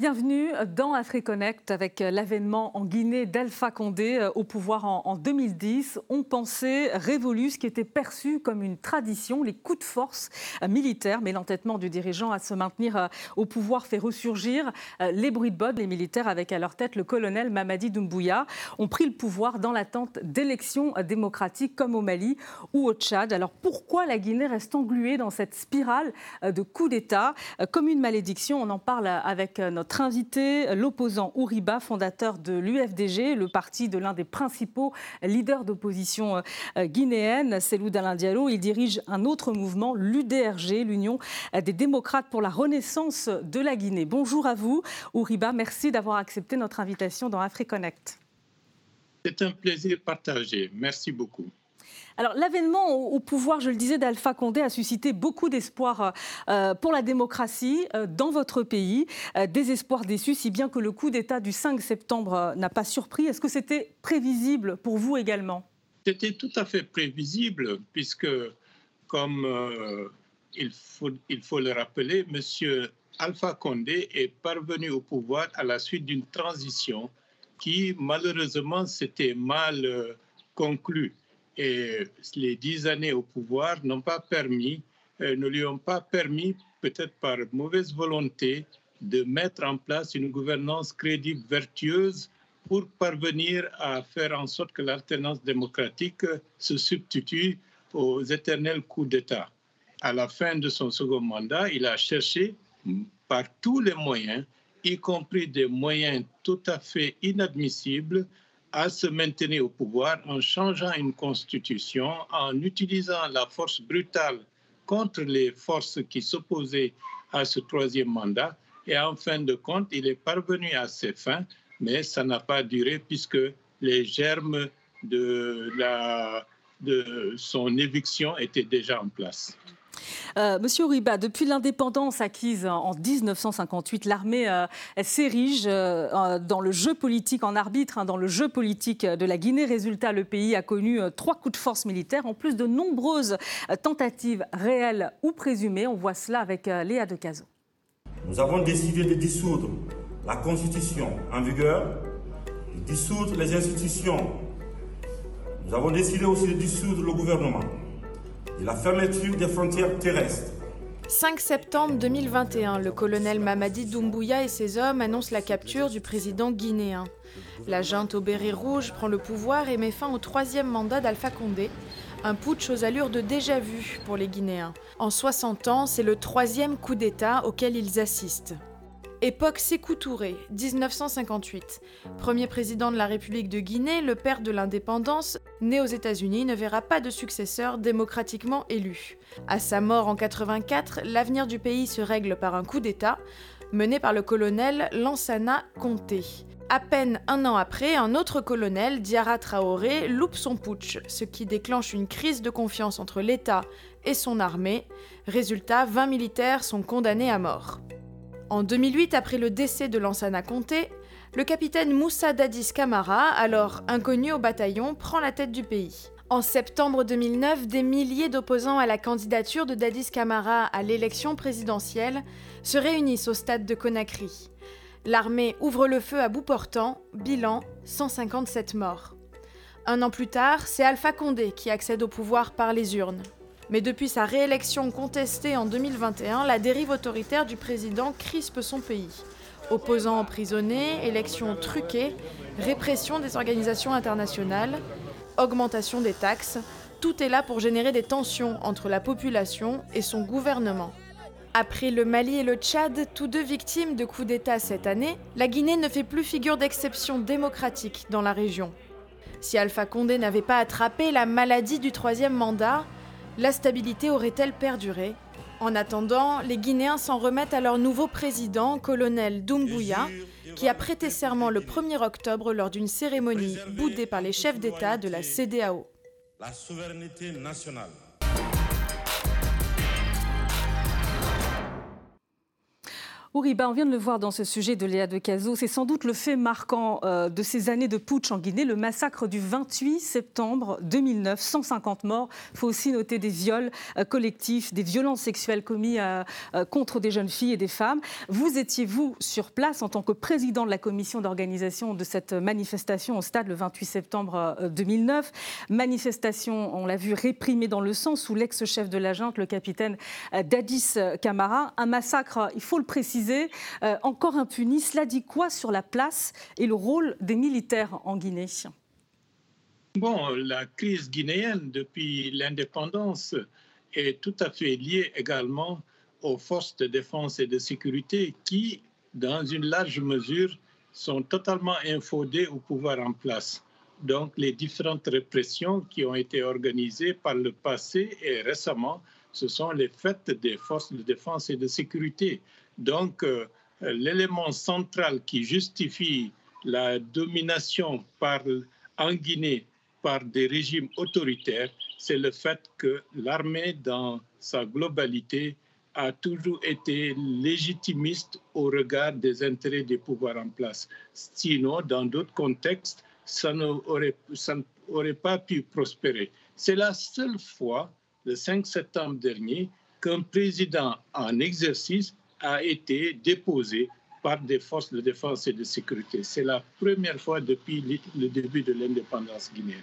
Bienvenue dans AfriConnect avec l'avènement en Guinée d'Alpha Condé euh, au pouvoir en, 2010. On pensait révolu ce qui était perçu comme une tradition, les coups de force euh, militaires, mais l'entêtement du dirigeant à se maintenir euh, au pouvoir fait ressurgir les bruits de bottes. Les militaires, avec à leur tête le colonel Mamadi Doumbouya, ont pris le pouvoir dans l'attente d'élections démocratiques comme au Mali ou au Tchad. Alors pourquoi la Guinée reste engluée dans cette spirale de coups d'État? Comme une malédiction, on en parle avec notre invité, l'opposant Ouriba, fondateur de l'UFDG, le parti de l'un des principaux leaders d'opposition euh, guinéenne, Selou Dalin Diallo. Il dirige un autre mouvement, l'UDRG, l'Union des démocrates pour la renaissance de la Guinée. Bonjour à vous, Ouriba. Merci d'avoir accepté notre invitation dans AfriConnect. C'est un plaisir partagé. Merci beaucoup. Alors l'avènement au, pouvoir, je le disais, d'Alpha Condé a suscité beaucoup d'espoir euh, euh, pour la démocratie euh, dans votre pays, des espoirs déçus, si bien que le coup d'État du 5 septembre n'a pas surpris. Est-ce que c'était prévisible pour vous également? C'était tout à fait prévisible, puisque, comme il, faut, il faut le rappeler, M. Alpha Condé est parvenu au pouvoir à la suite d'une transition qui, malheureusement, s'était mal conclue et les dix années au pouvoir n'ont pas permis, euh, ne lui ont pas permis, peut-être par mauvaise volonté, de mettre en place une gouvernance crédible, vertueuse, pour parvenir à faire en sorte que l'alternance démocratique se substitue aux éternels coups d'État. À la fin de son second mandat, il a cherché par tous les moyens, y compris des moyens tout à fait inadmissibles, à se maintenir au pouvoir en changeant une constitution, en utilisant la force brutale contre les forces qui s'opposaient à ce troisième mandat. Et en fin de compte, il est parvenu à ses fins, mais ça n'a pas duré puisque les germes de, son éviction étaient déjà en place. Euh, Monsieur Uriba, depuis l'indépendance acquise en 1958, l'armée euh, s'érige euh, dans le jeu politique, en arbitre, hein, dans le jeu politique de la Guinée. Résultat, le pays a connu trois coups de force militaire, en plus de nombreuses tentatives réelles ou présumées. On voit cela avec Léa de Caso. Nous avons décidé de dissoudre la constitution en vigueur, de dissoudre les institutions. Nous avons décidé aussi de dissoudre le gouvernement la fermeture des frontières terrestres. 5 septembre 2021, le colonel Mamadi Doumbouya et ses hommes annoncent la capture du président guinéen. La junte au béret rouge prend le pouvoir et met fin au troisième mandat d'Alpha Condé, un putsch aux allures de déjà-vu pour les Guinéens. En 60 ans, c'est le troisième coup d'État auquel ils assistent. Époque Sékou Touré, 1958. Premier président de la République de Guinée, le père de l'indépendance, né aux États-Unis, ne verra pas de successeur démocratiquement élu. À sa mort en 84, l'avenir du pays se règle par un coup d'État mené par le colonel Lansana Conté. À peine un an après, un autre colonel, Diara Traoré, loupe son putsch, ce qui déclenche une crise de confiance entre l'État et son armée. Résultat, 20 militaires sont condamnés à mort. En 2008, après le décès de Lansana Conté, le capitaine Moussa Dadis Camara, alors inconnu au bataillon, prend la tête du pays. En septembre 2009, des milliers d'opposants à la candidature de Dadis Camara à l'élection présidentielle se réunissent au stade de Conakry. L'armée ouvre le feu à bout portant, bilan 157 morts. Un an plus tard, c'est Alpha Condé qui accède au pouvoir par les urnes. Mais depuis sa réélection contestée en 2021, la dérive autoritaire du président crispe son pays. Opposants emprisonnés, élections truquées, répression des organisations internationales, augmentation des taxes, tout est là pour générer des tensions entre la population et son gouvernement. Après le Mali et le Tchad, tous deux victimes de coups d'État cette année, la Guinée ne fait plus figure d'exception démocratique dans la région. Si Alpha Condé n'avait pas attrapé la maladie du troisième mandat, la stabilité aurait-elle perduré? En attendant, les Guinéens s'en remettent à leur nouveau président, colonel Doumbouya, qui a prêté serment le 1er octobre lors d'une cérémonie boudée par les chefs d'État de la CDAO. La souveraineté nationale Ouriba, on vient de le voir dans ce sujet de Léa de Cazo, c'est sans doute le fait marquant euh, de ces années de putsch en Guinée, le massacre du 28 septembre 2009, 150 morts. Il faut aussi noter des viols euh, collectifs, des violences sexuelles commises euh, contre des jeunes filles et des femmes. Vous étiez, vous, sur place en tant que président de la commission d'organisation de cette manifestation au stade le 28 septembre 2009. Manifestation, on l'a vu, réprimée dans le sang sous l'ex-chef de la junte, le capitaine Dadis Camara. Un massacre, il faut le préciser, euh, encore impuni. Cela dit quoi sur la place et le rôle des militaires en Guinée? Bon, la crise guinéenne depuis l'indépendance est tout à fait liée également aux forces de défense et de sécurité qui, dans une large mesure, sont totalement infodées au pouvoir en place. Donc, les différentes répressions qui ont été organisées par le passé et récemment, ce sont les faits des forces de défense et de sécurité. Donc, euh, l'élément central qui justifie la domination par, en Guinée par des régimes autoritaires, c'est le fait que l'armée, dans sa globalité, a toujours été légitimiste au regard des intérêts des pouvoirs en place. Sinon, dans d'autres contextes, ça n'aurait pas pu prospérer. C'est la seule fois, le 5 septembre dernier, qu'un président en exercice a été déposé par des forces de défense et de sécurité. C'est la première fois depuis le début de l'indépendance guinéenne.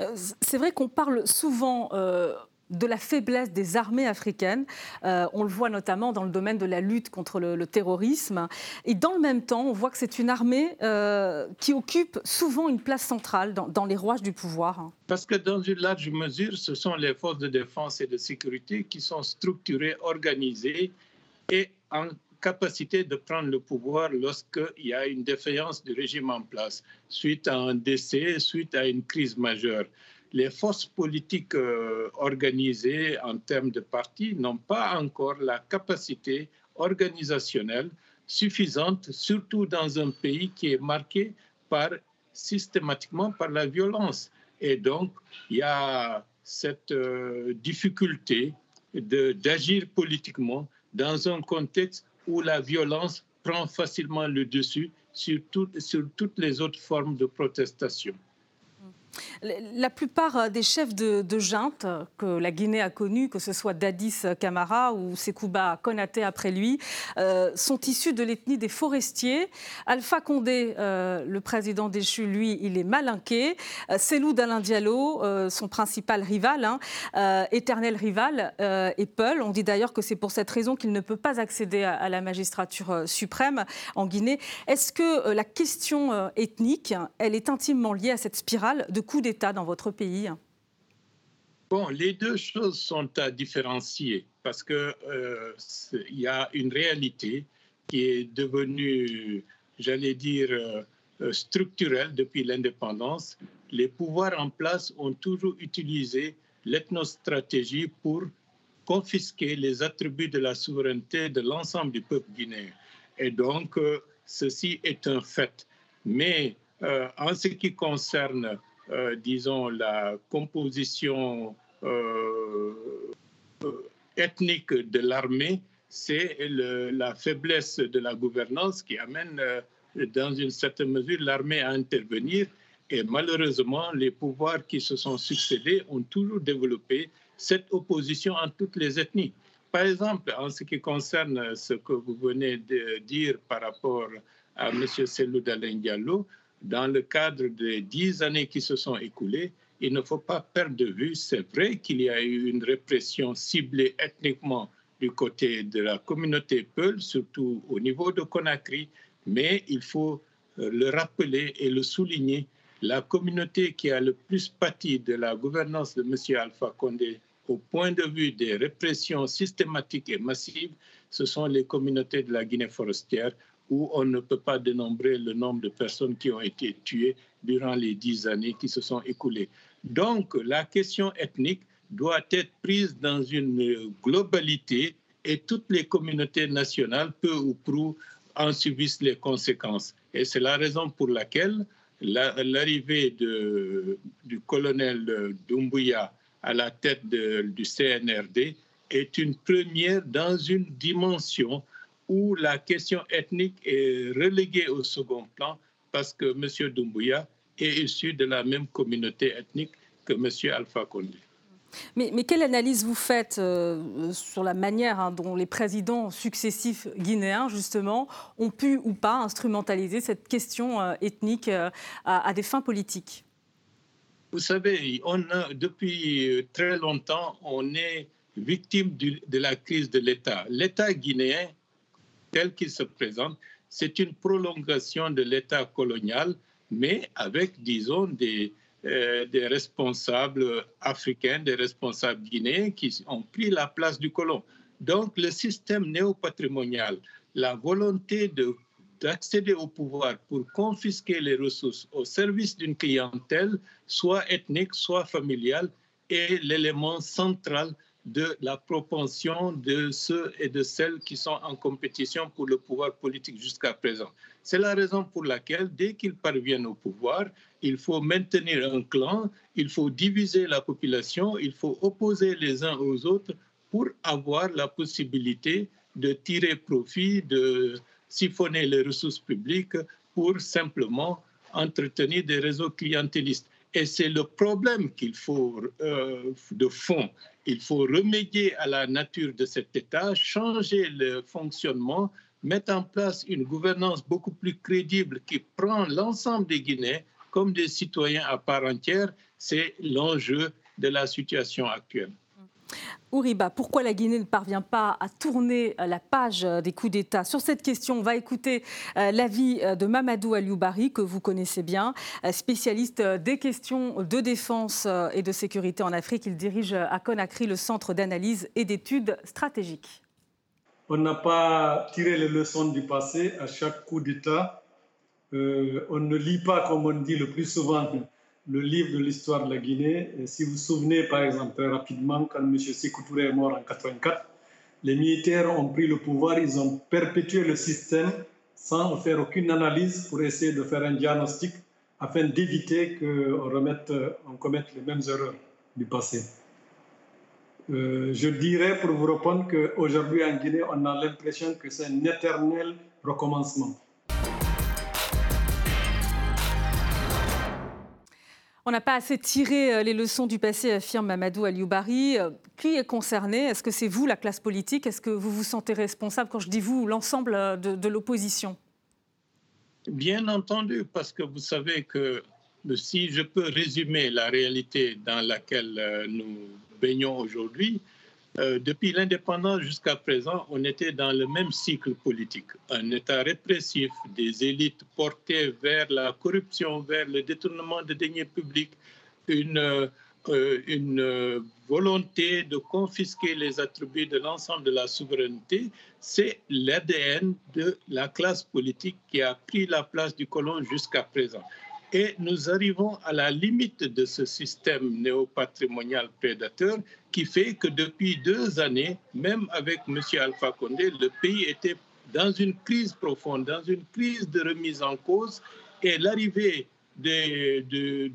Euh, c'est vrai qu'on parle souvent euh, de la faiblesse des armées africaines. Euh, on le voit notamment dans le domaine de la lutte contre le, terrorisme. Et dans le même temps, on voit que c'est une armée euh, qui occupe souvent une place centrale dans, les rouages du pouvoir. Parce que dans une large mesure, ce sont les forces de défense et de sécurité qui sont structurées, organisées et en capacité de prendre le pouvoir lorsqu'il y a une défaillance du régime en place, suite à un décès, suite à une crise majeure les forces politiques euh, organisées en termes de partis n'ont pas encore la capacité organisationnelle suffisante, surtout dans un pays qui est marqué par, systématiquement par la violence. Et donc, il y a cette euh, difficulté d'agir politiquement dans un contexte où la violence prend facilement le dessus sur, toutes les autres formes de protestation. La plupart euh, des chefs de, junte que la Guinée a connus, que ce soit Dadis Camara ou Sekouba Konaté après lui, euh, sont issus de l'ethnie des forestiers. Alpha Condé, euh, le président déchu, lui, il est malinqué. Selou Dalin Diallo, son principal rival, hein, éternel rival, est Peul. On dit d'ailleurs que c'est pour cette raison qu'il ne peut pas accéder à la magistrature suprême en Guinée. Est-ce que la question ethnique, elle est intimement liée à cette spirale de coup d'État dans votre pays Bon, les deux choses sont à différencier parce qu'il euh, y a une réalité qui est devenue, j'allais dire, euh, structurelle depuis l'indépendance. Les pouvoirs en place ont toujours utilisé l'ethnostratégie pour confisquer les attributs de la souveraineté de l'ensemble du peuple guinéen. Et donc, euh, ceci est un fait. Mais euh, en ce qui concerne euh, disons, la composition euh, ethnique de l'armée, c'est la faiblesse de la gouvernance qui amène, euh, dans une certaine mesure, l'armée à intervenir. Et malheureusement, les pouvoirs qui se sont succédés ont toujours développé cette opposition en toutes les ethnies. Par exemple, en ce qui concerne ce que vous venez de dire par rapport à M. Selou Diallo, dans le cadre des dix années qui se sont écoulées, il ne faut pas perdre de vue, c'est vrai qu'il y a eu une répression ciblée ethniquement du côté de la communauté Peul, surtout au niveau de Conakry, mais il faut euh, le rappeler et le souligner. La communauté qui a le plus pâti de la gouvernance de M. Alpha Condé au point de vue des répressions systématiques et massives, ce sont les communautés de la Guinée forestière où on ne peut pas dénombrer le nombre de personnes qui ont été tuées durant les dix années qui se sont écoulées. Donc, la question ethnique doit être prise dans une globalité et toutes les communautés nationales, peu ou prou, en subissent les conséquences. Et c'est la raison pour laquelle l'arrivée du colonel Doumbouya à la tête du CNRD est une première dans une dimension où la question ethnique est reléguée au second plan parce que M. Doumbouya est issu de la même communauté ethnique que M. Alpha Condé. Mais, quelle analyse vous faites euh, sur la manière hein, dont les présidents successifs guinéens, justement, ont pu ou pas instrumentaliser cette question euh, ethnique euh, à, des fins politiques? Vous savez, on depuis très longtemps, on est victime de la crise de l'État. L'État guinéen, tel qu'il se présente, c'est une prolongation de l'État colonial, mais avec, disons, des, euh, des responsables africains, des responsables guinéens qui ont pris la place du colon. Donc le système néopatrimonial, la volonté d'accéder au pouvoir pour confisquer les ressources au service d'une clientèle, soit ethnique, soit familiale, est l'élément central de la propension de ceux et de celles qui sont en compétition pour le pouvoir politique jusqu'à présent. C'est la raison pour laquelle, dès qu'ils parviennent au pouvoir, il faut maintenir un clan, il faut diviser la population, il faut opposer les uns aux autres pour avoir la possibilité de tirer profit, de siphonner les ressources publiques pour simplement entretenir des réseaux clientélistes. Et c'est le problème qu'il faut euh, de fond. Il faut remédier à la nature de cet État, changer le fonctionnement, mettre en place une gouvernance beaucoup plus crédible qui prend l'ensemble des Guinéens comme des citoyens à part entière. C'est l'enjeu de la situation actuelle. Ouriba, pourquoi la Guinée ne parvient pas à tourner euh, la page euh, des coups d'État? Sur cette question, on va écouter euh, l'avis de Mamadou Alioubari, que vous connaissez bien, spécialiste des questions de défense et de sécurité en Afrique. Il dirige à Conakry le centre d'analyse et d'études stratégiques. On n'a pas tiré les leçons du passé à chaque coup d'État. on ne lit pas, comme on dit le plus souvent, le livre de l'histoire de la Guinée. Et si vous vous souvenez, par exemple, très rapidement, quand M. Sékou est mort en 84, les militaires ont pris le pouvoir, ils ont perpétué le système sans faire aucune analyse pour essayer de faire un diagnostic afin d'éviter qu'on on commette les mêmes erreurs du passé. Euh, je dirais pour vous répondre qu'aujourd'hui en Guinée, on a l'impression que c'est un éternel recommencement. On n'a pas assez tiré euh, les leçons du passé, affirme Mamadou Alioubari. Euh, qui est concerné? Est-ce que c'est vous, la classe politique? Est-ce que vous vous sentez responsable Quand je dis vous, l'ensemble euh, de, l'opposition? Bien entendu, parce que vous savez que si je peux résumer la réalité dans laquelle nous baignons aujourd'hui, euh, depuis l'indépendance jusqu'à présent, on était dans le même cycle politique. Un État répressif, des élites portées vers la corruption, vers le détournement de deniers publics, une, euh, une volonté de confisquer les attributs de l'ensemble de la souveraineté. C'est l'ADN de la classe politique qui a pris la place du colon jusqu'à présent. Et nous arrivons à la limite de ce système néopatrimonial prédateur qui fait que depuis deux années, même avec M. Alpha Condé, le pays était dans une crise profonde, dans une crise de remise en cause. Et l'arrivée du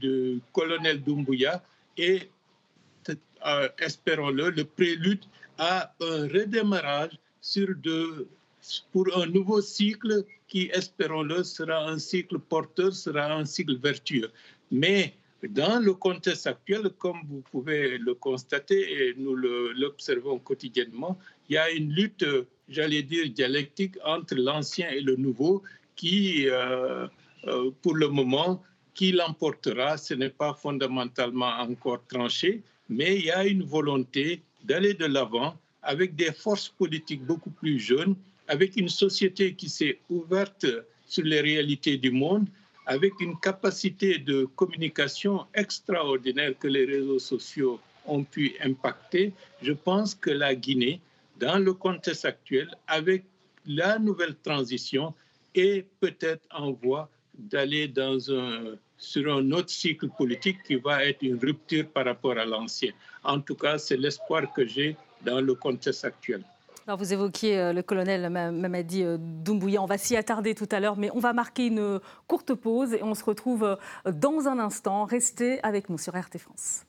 de, colonel Doumbouya est, euh, espérons-le, le prélude à un redémarrage sur de, pour un nouveau cycle qui, espérons-le, sera un cycle porteur, sera un cycle vertueux. Mais dans le contexte actuel, comme vous pouvez le constater et nous l'observons quotidiennement, il y a une lutte, j'allais dire, dialectique entre l'ancien et le nouveau qui, euh, euh, pour le moment, qui l'emportera, ce n'est pas fondamentalement encore tranché, mais il y a une volonté d'aller de l'avant avec des forces politiques beaucoup plus jeunes avec une société qui s'est ouverte sur les réalités du monde, avec une capacité de communication extraordinaire que les réseaux sociaux ont pu impacter, je pense que la Guinée, dans le contexte actuel, avec la nouvelle transition, est peut-être en voie d'aller sur un autre cycle politique qui va être une rupture par rapport à l'ancien. En tout cas, c'est l'espoir que j'ai dans le contexte actuel vous évoquiez euh, le colonel Mamadi euh, Doumbouya, on va s'y attarder tout à l'heure, mais on va marquer une courte pause et on se retrouve euh, dans un instant. Restez avec nous sur RT France.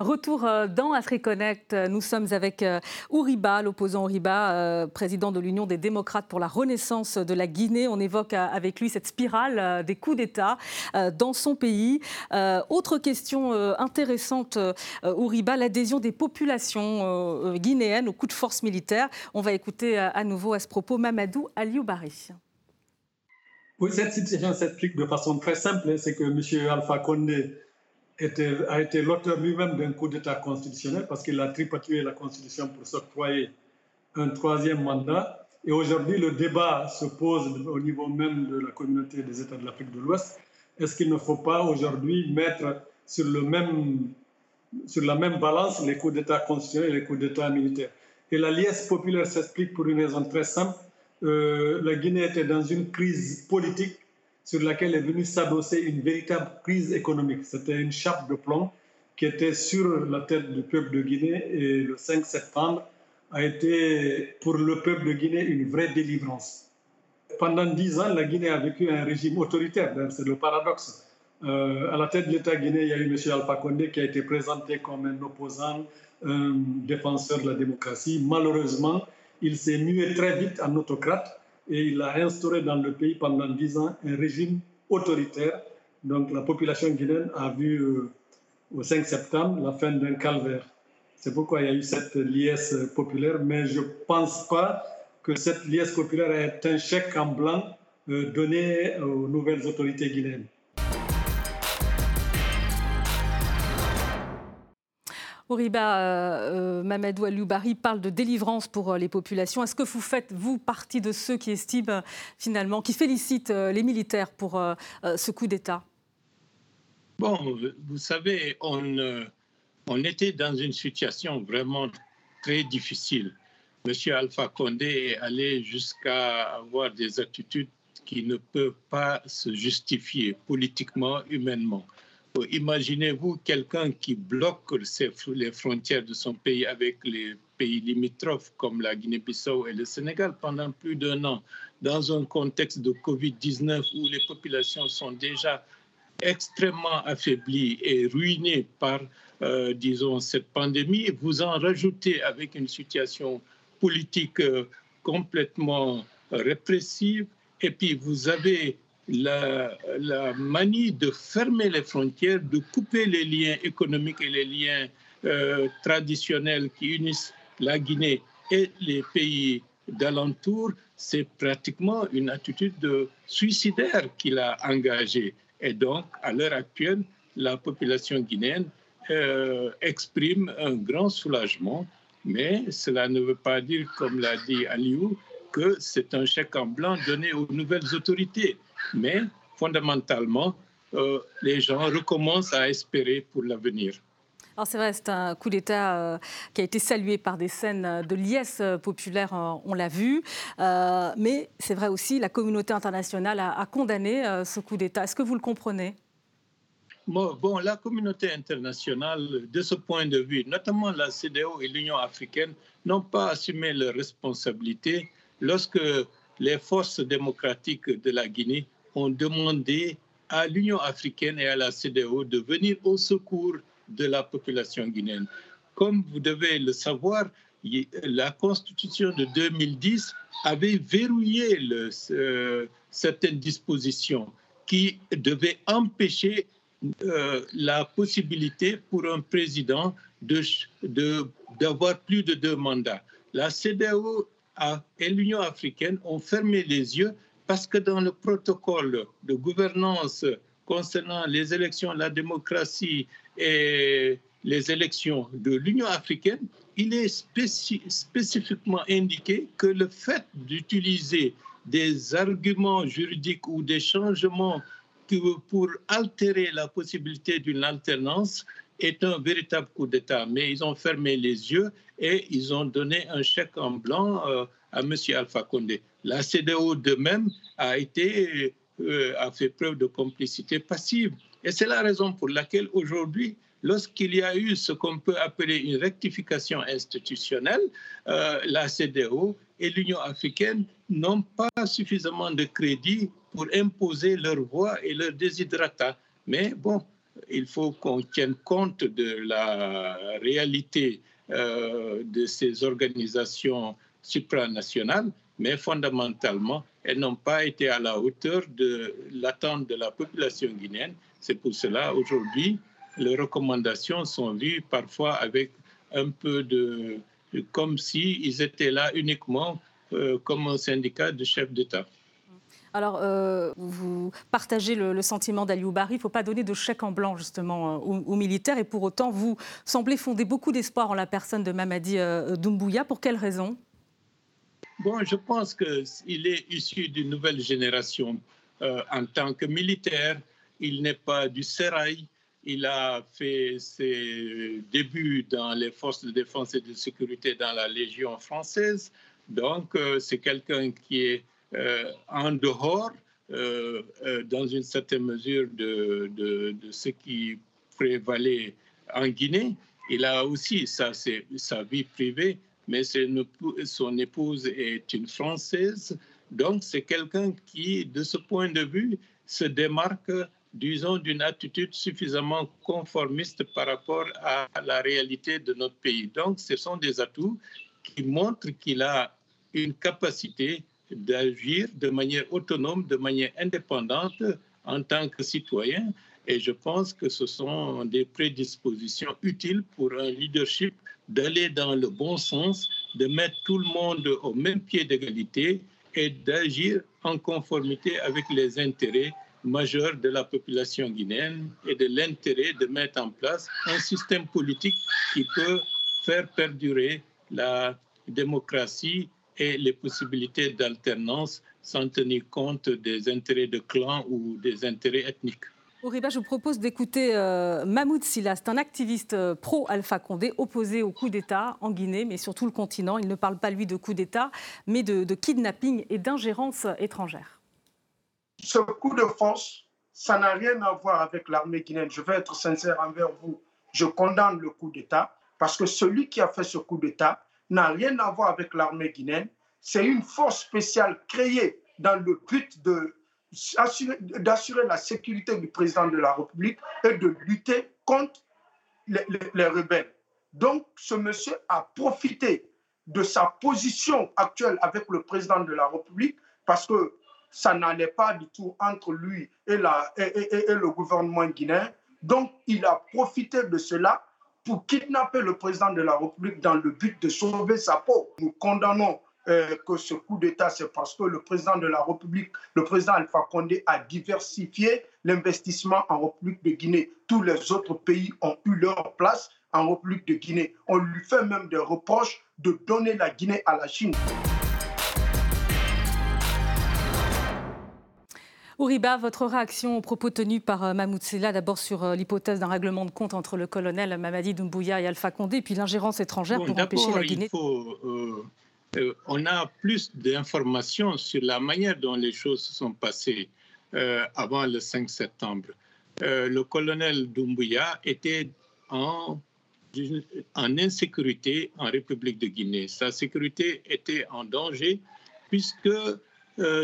Retour euh, dans AfriConnect. Nous sommes avec euh, Ouriba, l'opposant Ouriba, euh, président de l'Union des démocrates pour la renaissance de la Guinée. On évoque avec lui cette spirale des coups d'État dans son pays. Autre question intéressante, Ouriba, l'adhésion des populations guinéennes au coup de force militaire. On va écouter à nouveau à ce propos Mamadou Alioubari. Oui, cette situation s'explique de façon très simple. C'est que M. Alpha Condé a été l'auteur lui-même d'un coup d'État constitutionnel parce qu'il a tripatué la Constitution pour s'octroyer un troisième mandat. Et aujourd'hui, le débat se pose au niveau même de la communauté des États de l'Afrique de l'Ouest. Est-ce qu'il ne faut pas aujourd'hui mettre sur, le même, sur la même balance les coups d'État constitutionnels et les coups d'État militaires? Et la liesse populaire s'explique pour une raison très simple. Euh, la Guinée était dans une crise politique sur laquelle est venue s'adosser une véritable crise économique. C'était une chape de plomb qui était sur la tête du peuple de Guinée et le 5 septembre a été pour le peuple de Guinée une vraie délivrance. Pendant dix ans, la Guinée a vécu un régime autoritaire, c'est le paradoxe. Euh, à la tête de l'État guinéen, il y a eu M. Alpha Condé qui a été présenté comme un opposant, un défenseur de la démocratie. Malheureusement, il s'est mué très vite en autocrate et il a instauré dans le pays pendant dix ans un régime autoritaire. Donc la population guinéenne a vu euh, au 5 septembre la fin d'un calvaire. C'est pourquoi il y a eu cette liesse populaire, mais je ne pense pas que cette liesse populaire est un chèque en blanc euh, donné aux nouvelles autorités guinéennes. Ouriba euh, euh, Mamadou parle de délivrance pour euh, les populations. Est-ce que vous faites, vous, partie de ceux qui estiment finalement, qui félicitent les militaires pour ce coup d'État? Bon, vous savez, on, on était dans une situation vraiment très difficile. Monsieur Alpha Condé est allé jusqu'à avoir des attitudes qui ne peuvent pas se justifier politiquement, humainement. Imaginez-vous quelqu'un qui bloque les frontières de son pays avec les pays limitrophes comme la Guinée-Bissau et le Sénégal pendant plus d'un an, dans un contexte de Covid-19 où les populations sont déjà extrêmement affaiblies et ruinées par, euh, disons, cette pandémie. Vous en rajoutez avec une situation politique euh, complètement répressive, et puis vous avez la, manie de fermer les frontières, de couper les liens économiques et les liens euh, traditionnels qui unissent la Guinée et les pays d'alentour, c'est pratiquement une attitude de suicidaire qu'il a engagée. Et donc, à l'heure actuelle, la population guinéenne euh, exprime un grand soulagement, mais cela ne veut pas dire, comme l'a dit Aliou, que c'est un chèque en blanc donné aux nouvelles autorités mais fondamentalement, euh, les gens recommencent à espérer pour l'avenir. Alors c'est vrai, c'est un coup d'État euh, qui a été salué par des scènes de liesse populaire, euh, on l'a vu. mais c'est vrai aussi, la communauté internationale a, condamné ce coup d'État. Est-ce que vous le comprenez? Bon, la communauté internationale, de ce point de vue, notamment la CDO et l'Union africaine, n'ont pas assumé leurs responsabilités lorsque les forces démocratiques de la Guinée ont demandé à l'Union africaine et à la CDO de venir au secours de la population guinéenne. Comme vous devez le savoir, la constitution de 2010 avait verrouillé euh, certaines dispositions qui devaient empêcher euh, la possibilité pour un président d'avoir plus de deux mandats. La CDO et l'Union africaine ont fermé les yeux parce que dans le protocole de gouvernance concernant les élections, la démocratie et les élections de l'Union africaine, il est spécifiquement indiqué que le fait d'utiliser des arguments juridiques ou des changements pour altérer la possibilité d'une alternance est un véritable coup d'État. Mais ils ont fermé les yeux et ils ont donné un chèque en blanc euh, à M. Alpha Condé. La CDO de même a, été, euh, a fait preuve de complicité passive. Et c'est la raison pour laquelle aujourd'hui, lorsqu'il y a eu ce qu'on peut appeler une rectification institutionnelle, euh, la CDO et l'Union africaine n'ont pas suffisamment de crédit pour imposer leur voix et leur déshydratat. Mais bon, il faut qu'on tienne compte de la réalité euh, de ces organisations supranationales, mais fondamentalement, elles n'ont pas été à la hauteur de l'attente de la population guinéenne. C'est pour cela, aujourd'hui, les recommandations sont vues parfois avec un peu de... comme s'ils ils étaient là uniquement euh, comme un syndicat de chefs d'État. Alors, euh, vous partagez le, sentiment d'Aliou Barry. Il ne faut pas donner de chèque en blanc, justement, euh, aux, militaires. Et pour autant, vous semblez fonder beaucoup d'espoir en la personne de Mamadi euh, Doumbouya. Pour quelle raison? Bon, je pense qu'il est issu d'une nouvelle génération. en tant que militaire, il n'est pas du sérail. Il a fait ses débuts dans les forces de défense et de sécurité dans la Légion française. Donc, c'est quelqu'un qui est euh, en dehors, euh, euh, dans une certaine mesure, de, de, ce qui prévalait en Guinée. Il a aussi sa, sa vie privée, mais son épouse est une Française. Donc, c'est quelqu'un qui, de ce point de vue, se démarque, disons, d'une attitude suffisamment conformiste par rapport à la réalité de notre pays. Donc, ce sont des atouts qui montrent qu'il a une capacité d'agir de manière autonome, de manière indépendante en tant que citoyen. Et je pense que ce sont des prédispositions utiles pour un leadership d'aller dans le bon sens, de mettre tout le monde au même pied d'égalité et d'agir en conformité avec les intérêts majeurs de la population guinéenne et de l'intérêt de mettre en place un système politique qui peut faire perdurer la démocratie et les possibilités d'alternance sans tenir compte des intérêts de clan ou des intérêts ethniques. Auriba, je vous propose d'écouter euh, Mahmoud Silas, un activiste euh, pro-Alpha Condé, opposé au coup d'État en Guinée, mais sur tout le continent. Il ne parle pas, lui, de coup d'État, mais de, de kidnapping et d'ingérence étrangère. Ce coup de force, ça n'a rien à voir avec l'armée guinéenne. Je vais être sincère envers vous. Je condamne le coup d'État parce que celui qui a fait ce coup d'État, n'a rien à voir avec l'armée guinéenne. C'est une force spéciale créée dans le but d'assurer la sécurité du président de la République et de lutter contre les, les, rebelles. Donc, ce monsieur a profité de sa position actuelle avec le président de la République parce que ça n'allait pas du tout entre lui et, la, et, et le gouvernement guinéen. Donc, il a profité de cela pour kidnapper le président de la République dans le but de sauver sa peau. Nous condamnons euh, que ce coup d'État, c'est parce que le président de la République, le président Alpha Condé, a diversifié l'investissement en République de Guinée. Tous les autres pays ont eu leur place en République de Guinée. On lui fait même des reproches de donner la Guinée à la Chine. Ouriba, votre réaction aux propos tenus par euh, Mahmoud Sela, d'abord sur euh, l'hypothèse d'un règlement de compte entre le colonel Mamadi Doumbouya et Alpha Condé, puis l'ingérence étrangère pour empêcher la Guinée euh, on a plus d'informations sur la manière dont les choses se sont passées avant le 5 septembre. le colonel Doumbouya était en, en insécurité en République de Guinée. Sa sécurité était en danger puisque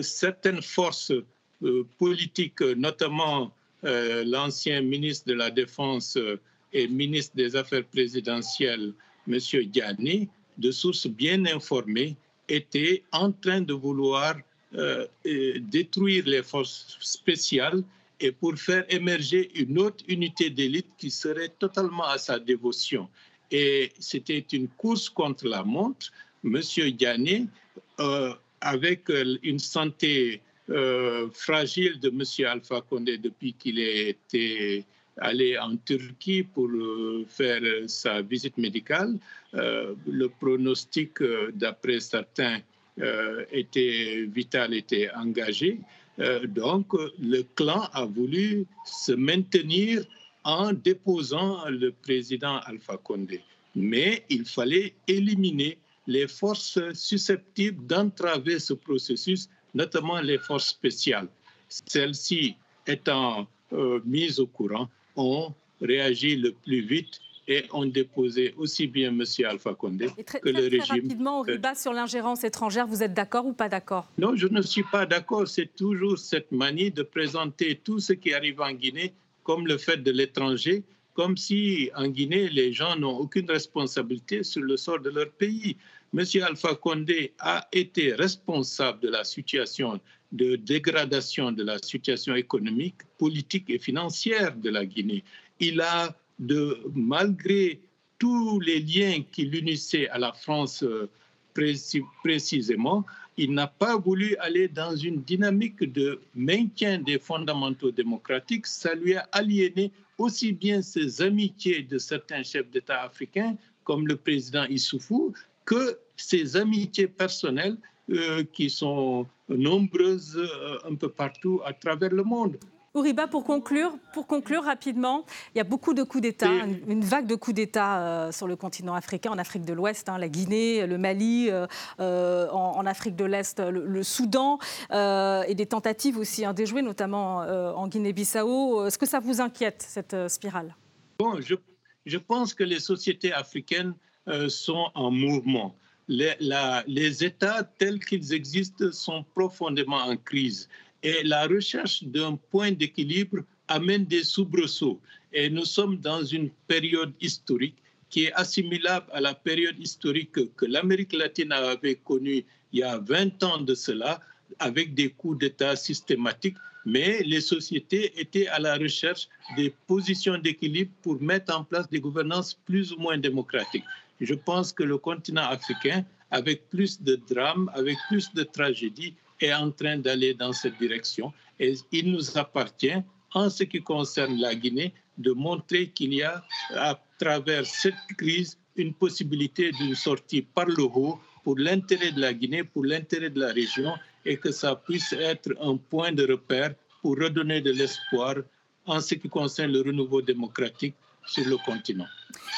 certaines forces euh, politique, notamment euh, l'ancien ministre de la Défense euh, et ministre des Affaires présidentielles, M. Diani, de sources bien informées, était en train de vouloir détruire les forces spéciales et pour faire émerger une autre unité d'élite qui serait totalement à sa dévotion. Et c'était une course contre la montre. M. Diani, avec une santé euh, fragile de M. Alpha Condé depuis qu'il était allé en Turquie pour euh, faire sa visite médicale. Euh, le pronostic, d'après certains, était vital, était engagé. donc, le clan a voulu se maintenir en déposant le président Alpha Condé. Mais il fallait éliminer les forces susceptibles d'entraver ce processus notamment les forces spéciales. Celles-ci étant euh, mises au courant, ont réagi le plus vite et ont déposé aussi bien M. Alpha Condé que le régime. Très rapidement, au euh, sur l'ingérence étrangère, vous êtes d'accord ou pas d'accord? Non, je ne suis pas d'accord. C'est toujours cette manie de présenter tout ce qui arrive en Guinée comme le fait de l'étranger, comme si en Guinée, les gens n'ont aucune responsabilité sur le sort de leur pays. Monsieur Alpha Condé a été responsable de la situation de dégradation de la situation économique, politique et financière de la Guinée. Il a, malgré tous les liens qui l'unissaient à la France euh, précisément, il n'a pas voulu aller dans une dynamique de maintien des fondamentaux démocratiques. Ça lui a aliéné aussi bien ses amitiés de certains chefs d'État africains, comme le président Issoufou, que ses amitiés personnelles euh, qui sont nombreuses euh, un peu partout à travers le monde. Ouriba, pour conclure, pour conclure rapidement, il y a beaucoup de coups d'État, une, vague de coups d'État euh, sur le continent africain, en Afrique de l'Ouest, hein, la Guinée, le Mali, euh, en, Afrique de l'Est, le, Soudan, et des tentatives aussi hein, déjouées, notamment en Guinée-Bissau. Est-ce que ça vous inquiète, cette spirale? Bon, je, je, pense que les sociétés africaines sont en mouvement. Les, les États tels qu'ils existent sont profondément en crise. Et la recherche d'un point d'équilibre amène des soubresauts. Et nous sommes dans une période historique qui est assimilable à la période historique que l'Amérique latine avait connue il y a 20 ans de cela, avec des coups d'État systématiques, mais les sociétés étaient à la recherche des positions d'équilibre pour mettre en place des gouvernances plus ou moins démocratiques. Je pense que le continent africain, avec plus de drames, avec plus de tragédies, est en train d'aller dans cette direction. Et il nous appartient, en ce qui concerne la Guinée, de montrer qu'il y a, à travers cette crise, une possibilité d'une sortie par le haut pour l'intérêt de la Guinée, pour l'intérêt de la région, et que ça puisse être un point de repère pour redonner de l'espoir en ce qui concerne le renouveau démocratique sur le continent.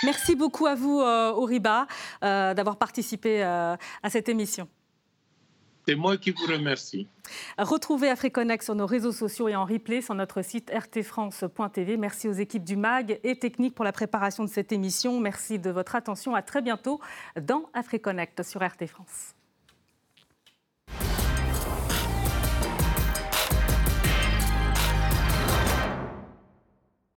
Merci beaucoup à vous, euh, Oriba, euh, d'avoir participé euh, à cette émission. C'est moi qui vous remercie. Retrouvez AfriConnect sur nos réseaux sociaux et en replay sur notre site rtfrance.tv. Merci aux équipes du MAG et Technique pour la préparation de cette émission. Merci de votre attention. À très bientôt dans AfriConnect sur RT France.